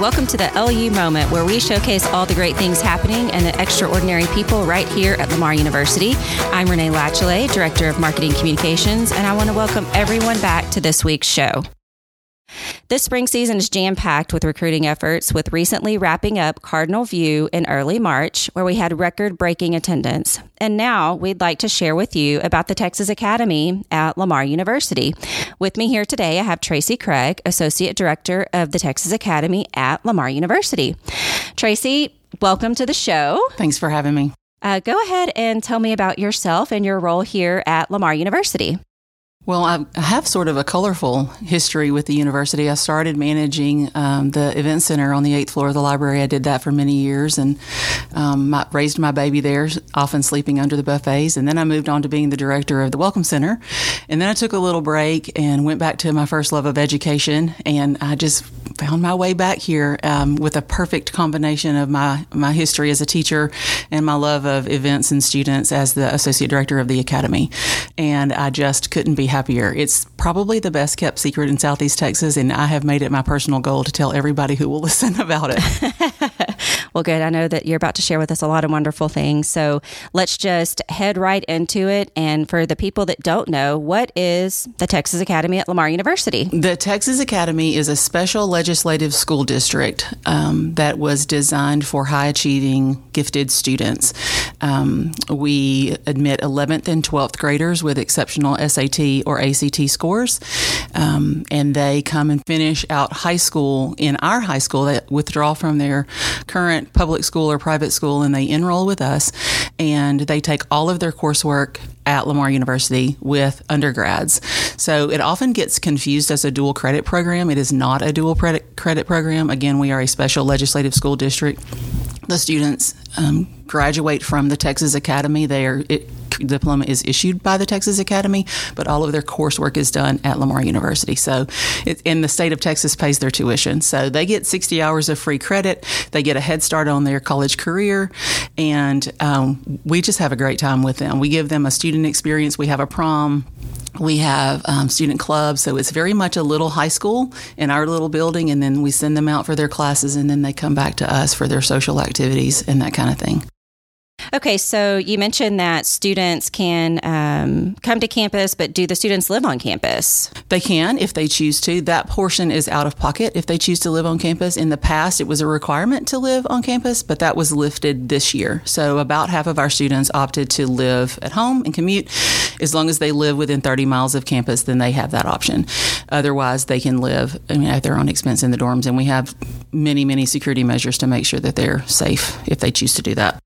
Welcome to the LU Moment, where we showcase all the great things happening and the extraordinary people right here at Lamar University. I'm Renee Latchley, Director of Marketing Communications, and I want to welcome everyone back to this week's show. This spring season is jam packed with recruiting efforts, with recently wrapping up Cardinal View in early March, where we had record breaking attendance. And now we'd like to share with you about the Texas Academy at Lamar University. With me here today, I have Tracy Craig, Associate Director of the Texas Academy at Lamar University. Tracy, welcome to the show. Thanks for having me. Uh, go ahead and tell me about yourself and your role here at Lamar University. Well, I have sort of a colorful history with the university. I started managing um, the event center on the eighth floor of the library. I did that for many years and um, raised my baby there, often sleeping under the buffets. And then I moved on to being the director of the Welcome Center. And then I took a little break and went back to my first love of education. And I just found my way back here um, with a perfect combination of my, my history as a teacher and my love of events and students as the associate director of the academy. And I just couldn't be happier. It's probably the best kept secret in Southeast Texas, and I have made it my personal goal to tell everybody who will listen about it. well, good. I know that you're about to share with us a lot of wonderful things. So let's just head right into it. And for the people that don't know, what is the Texas Academy at Lamar University? The Texas Academy is a special legislative school district um, that was designed for high achieving, gifted students. Um, we admit 11th and 12th graders with exceptional SAT or ACT scores. Um, and they come and finish out high school in our high school. They withdraw from their current public school or private school and they enroll with us. And they take all of their coursework at Lamar University with undergrads. So it often gets confused as a dual credit program. It is not a dual credit credit program. Again, we are a special legislative school district. The students um, graduate from the Texas Academy. Their diploma is issued by the Texas Academy, but all of their coursework is done at Lamar University. So, it, the state of Texas pays their tuition. So they get 60 hours of free credit. They get a head start on their college career, and um, we just have a great time with them. We give them a student experience. We have a prom. We have um, student clubs, so it's very much a little high school in our little building, and then we send them out for their classes, and then they come back to us for their social activities and that kind of thing. Okay, so you mentioned that students can um, come to campus, but do the students live on campus? They can if they choose to. That portion is out of pocket if they choose to live on campus. In the past, it was a requirement to live on campus, but that was lifted this year. So about half of our students opted to live at home and commute. As long as they live within 30 miles of campus, then they have that option. Otherwise, they can live I mean, at their own expense in the dorms, and we have many, many security measures to make sure that they're safe if they choose to do that.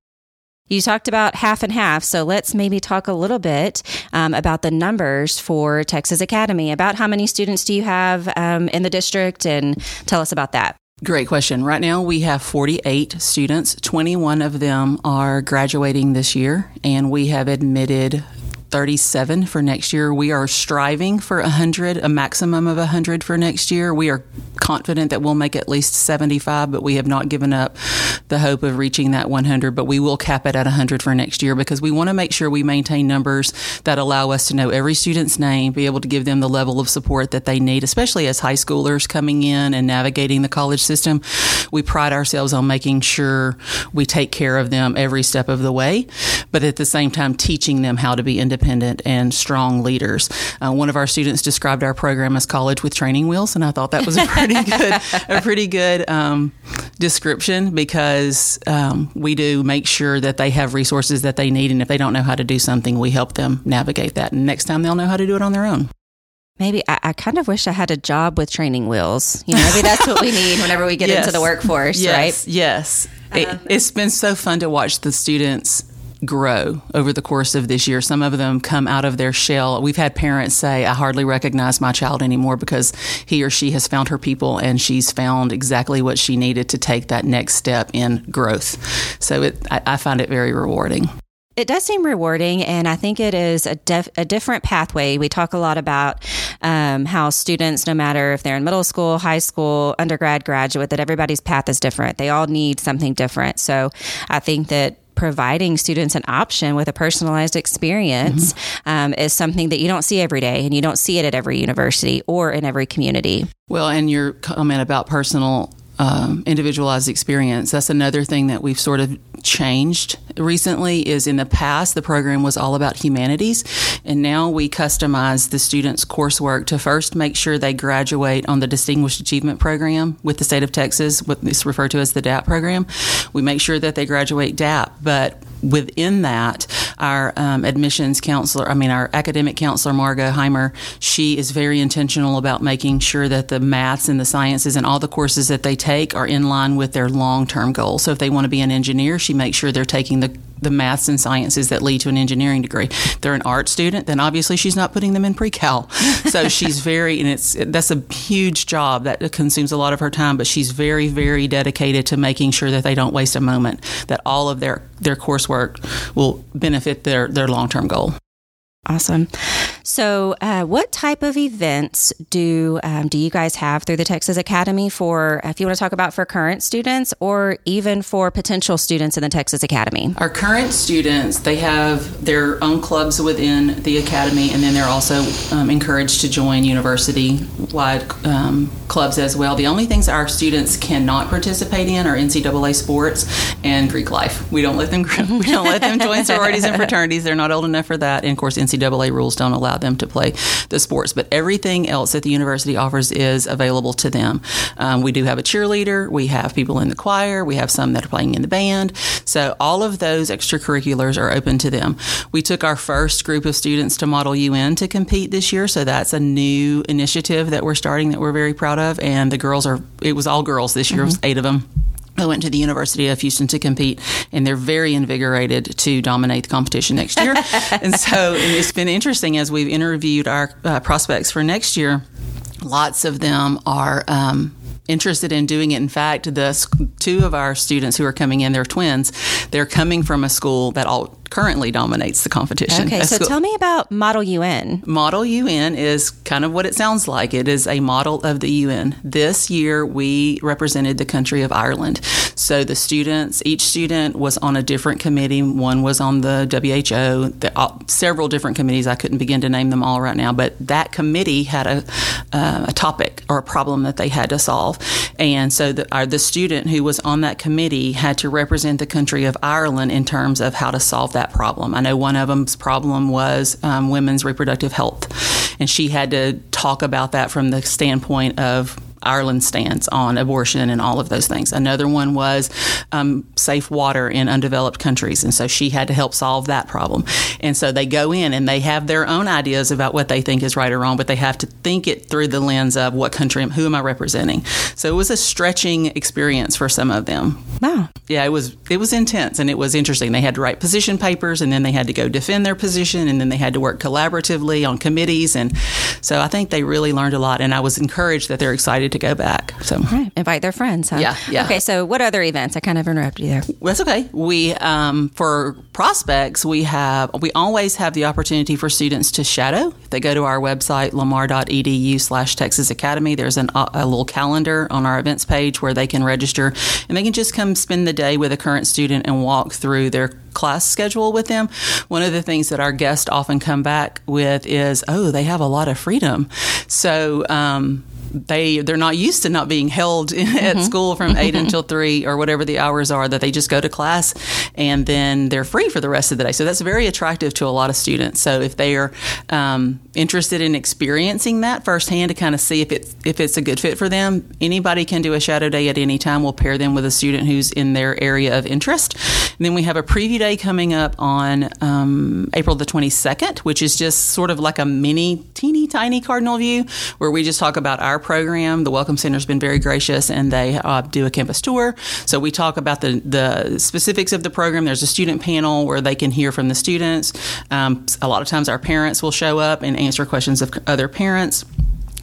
You talked about half and half, so let's maybe talk a little bit um, about the numbers for Texas Academy. About how many students do you have um, in the district, and tell us about that. Great question. Right now we have 48 students. 21 of them are graduating this year, and we have admitted 37 for next year. We are striving for 100, a maximum of 100 for next year. We are confident that we'll make at least 75, but we have not given up the hope of reaching that 100. But we will cap it at 100 for next year because we want to make sure we maintain numbers that allow us to know every student's name, be able to give them the level of support that they need, especially as high schoolers coming in and navigating the college system. We pride ourselves on making sure we take care of them every step of the way, but at the same time, teaching them how to be independent independent and strong leaders. Uh, one of our students described our program as college with training wheels, and I thought that was a pretty good, a pretty good um, description because um, we do make sure that they have resources that they need, and if they don't know how to do something, we help them navigate that. And next time, they'll know how to do it on their own. Maybe I, I, kind of wish I had a job with training wheels. You know, maybe that's what we need whenever we get yes. into the workforce, yes. right? Yes. Uh-huh. It, it's been so fun to watch the students grow over the course of this year. Some of them come out of their shell. We've had parents say, I hardly recognize my child anymore because he or she has found her people and she's found exactly what she needed to take that next step in growth. So it, I, I find it very rewarding. It does seem rewarding, and I think it is a, def- a different pathway. We talk a lot about um, how students, no matter if they're in middle school, high school, undergrad, graduate, that everybody's path is different. They all need something different. So I think that providing students an option with a personalized experience mm-hmm. um, is something that you don't see every day and you don't see it at every university or in every community. Well, and your comment about personal um, individualized experience. That's another thing that we've sort of changed recently. Is in the past the program was all about humanities, and now we customize the students' coursework to first make sure they graduate on the Distinguished Achievement Program with the state of Texas, what is referred to as the DAP program. We make sure that they graduate DAP, but within that, our um, admissions counselor, I mean, our academic counselor, Margot Heimer, she is very intentional about making sure that the maths and the sciences and all the courses that they take are in line with their long term goals. So if they want to be an engineer, she makes sure they're taking the the maths and sciences that lead to an engineering degree. They're an art student, then obviously she's not putting them in pre-cal. So she's very, and it's that's a huge job that consumes a lot of her time. But she's very, very dedicated to making sure that they don't waste a moment. That all of their their coursework will benefit their their long term goal. Awesome. So, uh, what type of events do um, do you guys have through the Texas Academy for, if you want to talk about for current students or even for potential students in the Texas Academy? Our current students, they have their own clubs within the academy, and then they're also um, encouraged to join university-wide um, clubs as well. The only things our students cannot participate in are NCAA sports and Greek life. We don't let them we don't let them join sororities and fraternities. They're not old enough for that, and of course, NCAA rules don't allow them to play the sports. But everything else that the university offers is available to them. Um, we do have a cheerleader, we have people in the choir, we have some that are playing in the band. So all of those extracurriculars are open to them. We took our first group of students to Model UN to compete this year, so that's a new initiative that we're starting that we're very proud of. And the girls are, it was all girls this year, mm-hmm. it was eight of them. I went to the University of Houston to compete, and they're very invigorated to dominate the competition next year. and so it's been interesting as we've interviewed our uh, prospects for next year. Lots of them are. Um, interested in doing it. In fact, the two of our students who are coming in, they're twins. They're coming from a school that all currently dominates the competition. Okay, so tell me about Model UN. Model UN is kind of what it sounds like. It is a model of the UN. This year, we represented the country of Ireland. So the students, each student was on a different committee. One was on the WHO, the, uh, several different committees. I couldn't begin to name them all right now, but that committee had a, uh, a topic or a problem that they had to solve. And so the, our, the student who was on that committee had to represent the country of Ireland in terms of how to solve that that problem. I know one of them's problem was um, women's reproductive health, and she had to talk about that from the standpoint of Ireland's stance on abortion and all of those things. Another one was um, safe water in undeveloped countries. And so she had to help solve that problem. And so they go in and they have their own ideas about what they think is right or wrong, but they have to think it through the lens of what country, who am I representing? So it was a stretching experience for some of them. Wow. Yeah, it was it was intense and it was interesting. They had to write position papers and then they had to go defend their position and then they had to work collaboratively on committees and so I think they really learned a lot and I was encouraged that they're excited to go back. So right. invite their friends. Huh? Yeah, yeah. Okay, so what other events? I kind of interrupted you there. That's okay. We um, for prospects, we have we always have the opportunity for students to shadow. If they go to our website lamar.edu/slash Texas Academy, there's an, a little calendar on our events page where they can register and they can just come spend the day with a current student and walk through their class schedule with them. One of the things that our guests often come back with is, oh, they have a lot of freedom. So um, they they're not used to not being held at mm-hmm. school from eight until three or whatever the hours are. That they just go to class and then they're free for the rest of the day. So that's very attractive to a lot of students. So if they are um, interested in experiencing that firsthand to kind of see if it if it's a good fit for them, anybody can do a shadow day at any time. We'll pair them with a student who's in their area of interest. And then we have a preview day coming up on um, April the 22nd, which is just sort of like a mini, teeny tiny Cardinal View, where we just talk about our program. The Welcome Center has been very gracious and they uh, do a campus tour. So we talk about the, the specifics of the program. There's a student panel where they can hear from the students. Um, a lot of times our parents will show up and answer questions of other parents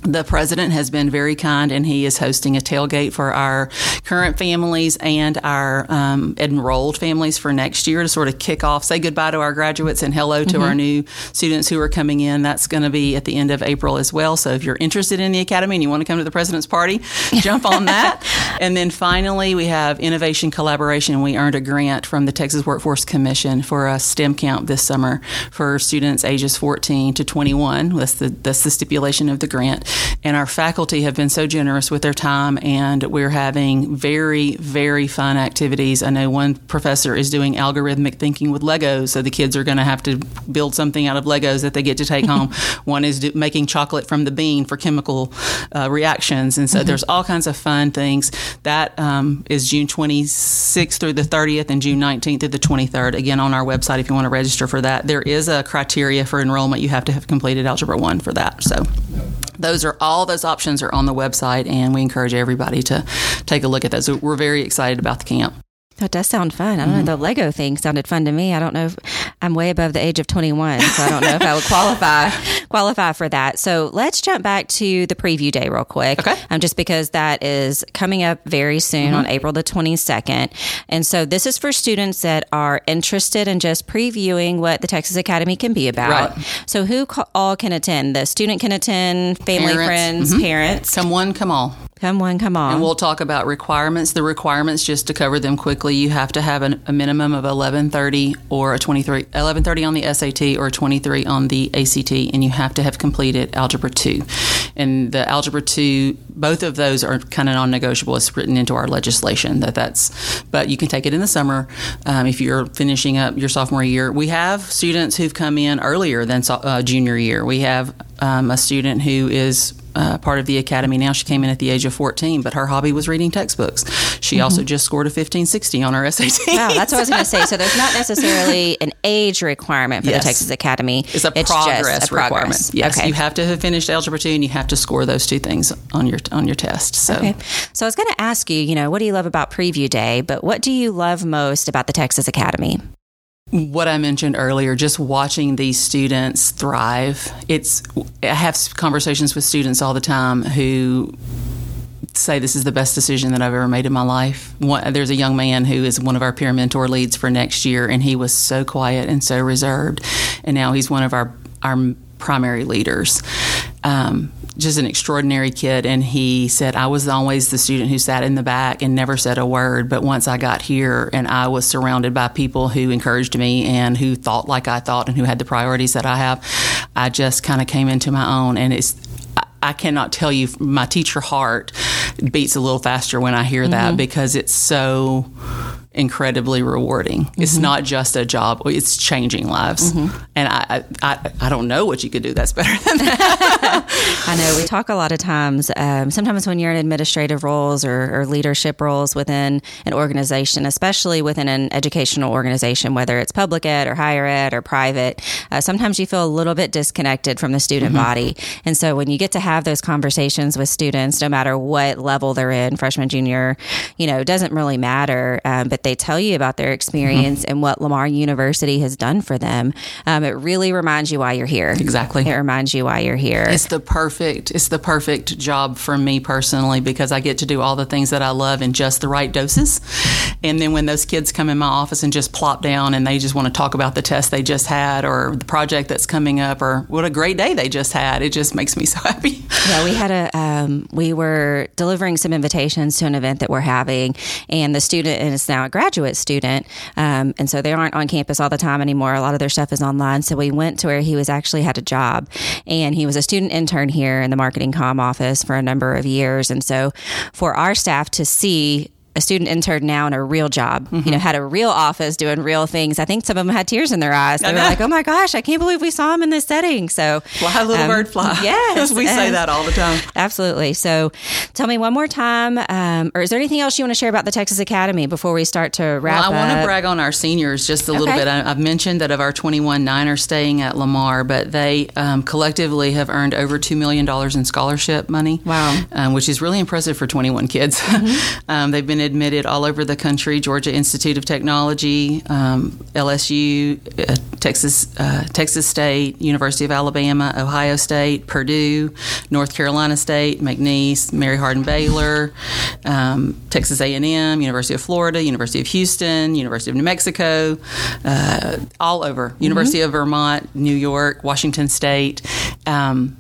the president has been very kind and he is hosting a tailgate for our current families and our um, enrolled families for next year to sort of kick off, say goodbye to our graduates and hello to mm-hmm. our new students who are coming in. That's going to be at the end of April as well. So if you're interested in the academy and you want to come to the president's party, jump on that. And then finally, we have innovation collaboration. We earned a grant from the Texas Workforce Commission for a STEM camp this summer for students ages 14 to 21. That's the, that's the stipulation of the grant. And our faculty have been so generous with their time, and we're having very, very fun activities. I know one professor is doing algorithmic thinking with Legos, so the kids are going to have to build something out of Legos that they get to take home. One is do, making chocolate from the bean for chemical uh, reactions, and so mm-hmm. there's all kinds of fun things. That um, is June 26th through the 30th and June 19th through the 23rd. Again, on our website if you want to register for that. There is a criteria for enrollment. You have to have completed Algebra 1 for that. So those are all those options are on the website, and we encourage everybody to take a look at those. We're very excited about the camp. That does sound fun. I don't mm-hmm. know. The Lego thing sounded fun to me. I don't know if I'm way above the age of 21, so I don't know if I would qualify qualify for that. So let's jump back to the preview day real quick. Okay. Um, just because that is coming up very soon mm-hmm. on April the 22nd, and so this is for students that are interested in just previewing what the Texas Academy can be about. Right. So who all can attend? The student can attend, family, parents. friends, mm-hmm. parents. Come one, come all. Come one, come on. And we'll talk about requirements. The requirements, just to cover them quickly, you have to have an, a minimum of 1130 or a 23, 1130 on the SAT or 23 on the ACT, and you have to have completed Algebra 2. And the Algebra 2, both of those are kind of non-negotiable. It's written into our legislation that that's, but you can take it in the summer um, if you're finishing up your sophomore year. We have students who've come in earlier than uh, junior year. We have um, a student who is uh, part of the academy now. She came in at the age of 14, but her hobby was reading textbooks. She mm-hmm. also just scored a 1560 on her SAT. Wow, that's what I was going to say. So there's not necessarily an age requirement for yes. the Texas Academy. It's a it's progress a requirement. Progress. Yes, okay. you have to have finished Algebra 2 and you have to score those two things on your on your test. So, okay. so I was going to ask you, you know, what do you love about Preview Day, but what do you love most about the Texas Academy? What I mentioned earlier, just watching these students thrive. It's I have conversations with students all the time who say this is the best decision that I've ever made in my life. One, there's a young man who is one of our peer mentor leads for next year, and he was so quiet and so reserved, and now he's one of our our primary leaders. Um, just an extraordinary kid. And he said, I was always the student who sat in the back and never said a word. But once I got here and I was surrounded by people who encouraged me and who thought like I thought and who had the priorities that I have, I just kind of came into my own. And it's, I cannot tell you, my teacher heart beats a little faster when I hear mm-hmm. that because it's so incredibly rewarding. Mm-hmm. It's not just a job; it's changing lives. Mm-hmm. And I, I, I don't know what you could do that's better than that. I know we talk a lot of times. Um, sometimes when you're in administrative roles or, or, leadership roles within an organization, especially within an educational organization, whether it's public ed or higher ed or private, uh, sometimes you feel a little bit disconnected from the student mm-hmm. body. And so when you get to have those conversations with students, no matter what level they're in, freshman, junior, you know, it doesn't really matter. Um, but they tell you about their experience mm-hmm. and what Lamar University has done for them. Um, it really reminds you why you're here. Exactly. It reminds you why you're here. It's the perfect. It's the perfect job for me personally because I get to do all the things that I love in just the right doses. And then when those kids come in my office and just plop down and they just want to talk about the test they just had or the project that's coming up or what a great day they just had, it just makes me so happy. Yeah, we had a um, we were delivering some invitations to an event that we're having, and the student is now a graduate student, um, and so they aren't on campus all the time anymore. A lot of their stuff is online. So we went to where he was actually had a job, and he was a student intern here in the marketing com office for a number of years, and so for our staff to see a student intern now in a real job, mm-hmm. you know, had a real office doing real things. I think some of them had tears in their eyes. They were like, oh my gosh, I can't believe we saw him in this setting. So, fly, little um, bird, fly. Yes. we say that all the time. Absolutely. So, tell me one more time, um, or is there anything else you want to share about the Texas Academy before we start to wrap well, I want to brag on our seniors just a okay. little bit. I, have mentioned that of our 21, nine are staying at Lamar, but they um, collectively have earned over $2 million in scholarship money. Wow. Um, which is really impressive for 21 kids. Mm-hmm. Um, they've been admitted all over the country Georgia Institute of Technology, um, LSU, uh, Texas, uh, Texas State, University of Alabama, Ohio State, Purdue, North Carolina State, McNeese, Mary Hardin Baylor, um, Texas A&M, University of Florida, University of Houston, University of New Mexico, uh, all over, mm-hmm. University of Vermont, New York, Washington State. Um,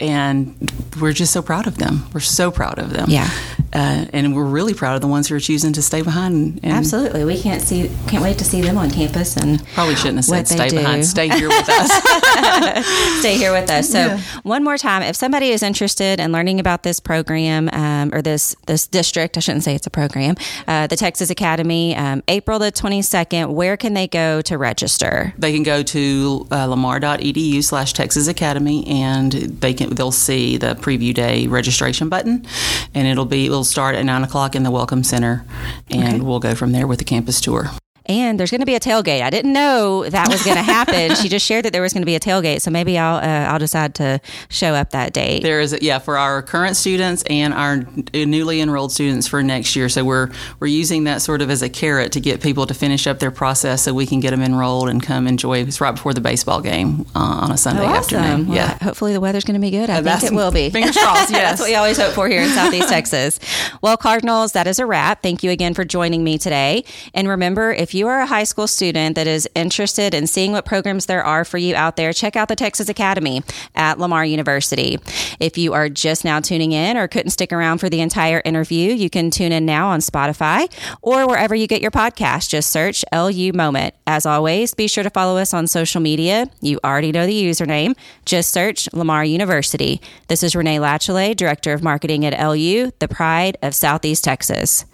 and we're just so proud of them. We're so proud of them. Yeah. Uh, and we're really proud of the ones who are choosing to stay behind. And Absolutely, we can't see, can't wait to see them on campus and Probably shouldn't have said stay do. behind. Stay here with us. stay here with us. So, Yeah. one more time, if somebody is interested in learning about this program um, or this this district, I shouldn't say it's a program, uh, the Texas Academy, um, April the twenty second. Where can they go to register? they can go to uh, lamar.edu slash Texas Academy and they can they'll see the preview day registration button and it'll be it'll start at nine o'clock in the welcome center and we'll go from there with the campus tour. And there's going to be a tailgate. I didn't know that was going to happen. she just shared that there was going to be a tailgate, so maybe I'll uh, I'll decide to show up that date. There is, yeah, for our current students and our newly enrolled students for next year. So we're we're using that sort of as a carrot to get people to finish up their process, so we can get them enrolled and come enjoy. It's right before the baseball game uh, on a Sunday Oh, awesome. afternoon. Well, Yeah. hopefully the weather's going to be good. I think it will be. fingers crossed, yes. That's what we always hope for here in Southeast Texas. Well, Cardinals, that is a wrap. Thank you again for joining me today. And remember, if you are a high school student that is interested in seeing what programs there are for you out there, check out the Texas Academy at Lamar University. If you are just now tuning in or couldn't stick around for the entire interview, you can tune in now on Spotify or wherever you get your podcast. Just search LU Moment. As always, be sure to follow us on social media. You already know the username. Just search Lamar University. This is Renee Latchelet, Director of Marketing at LU, the pride of Southeast Texas.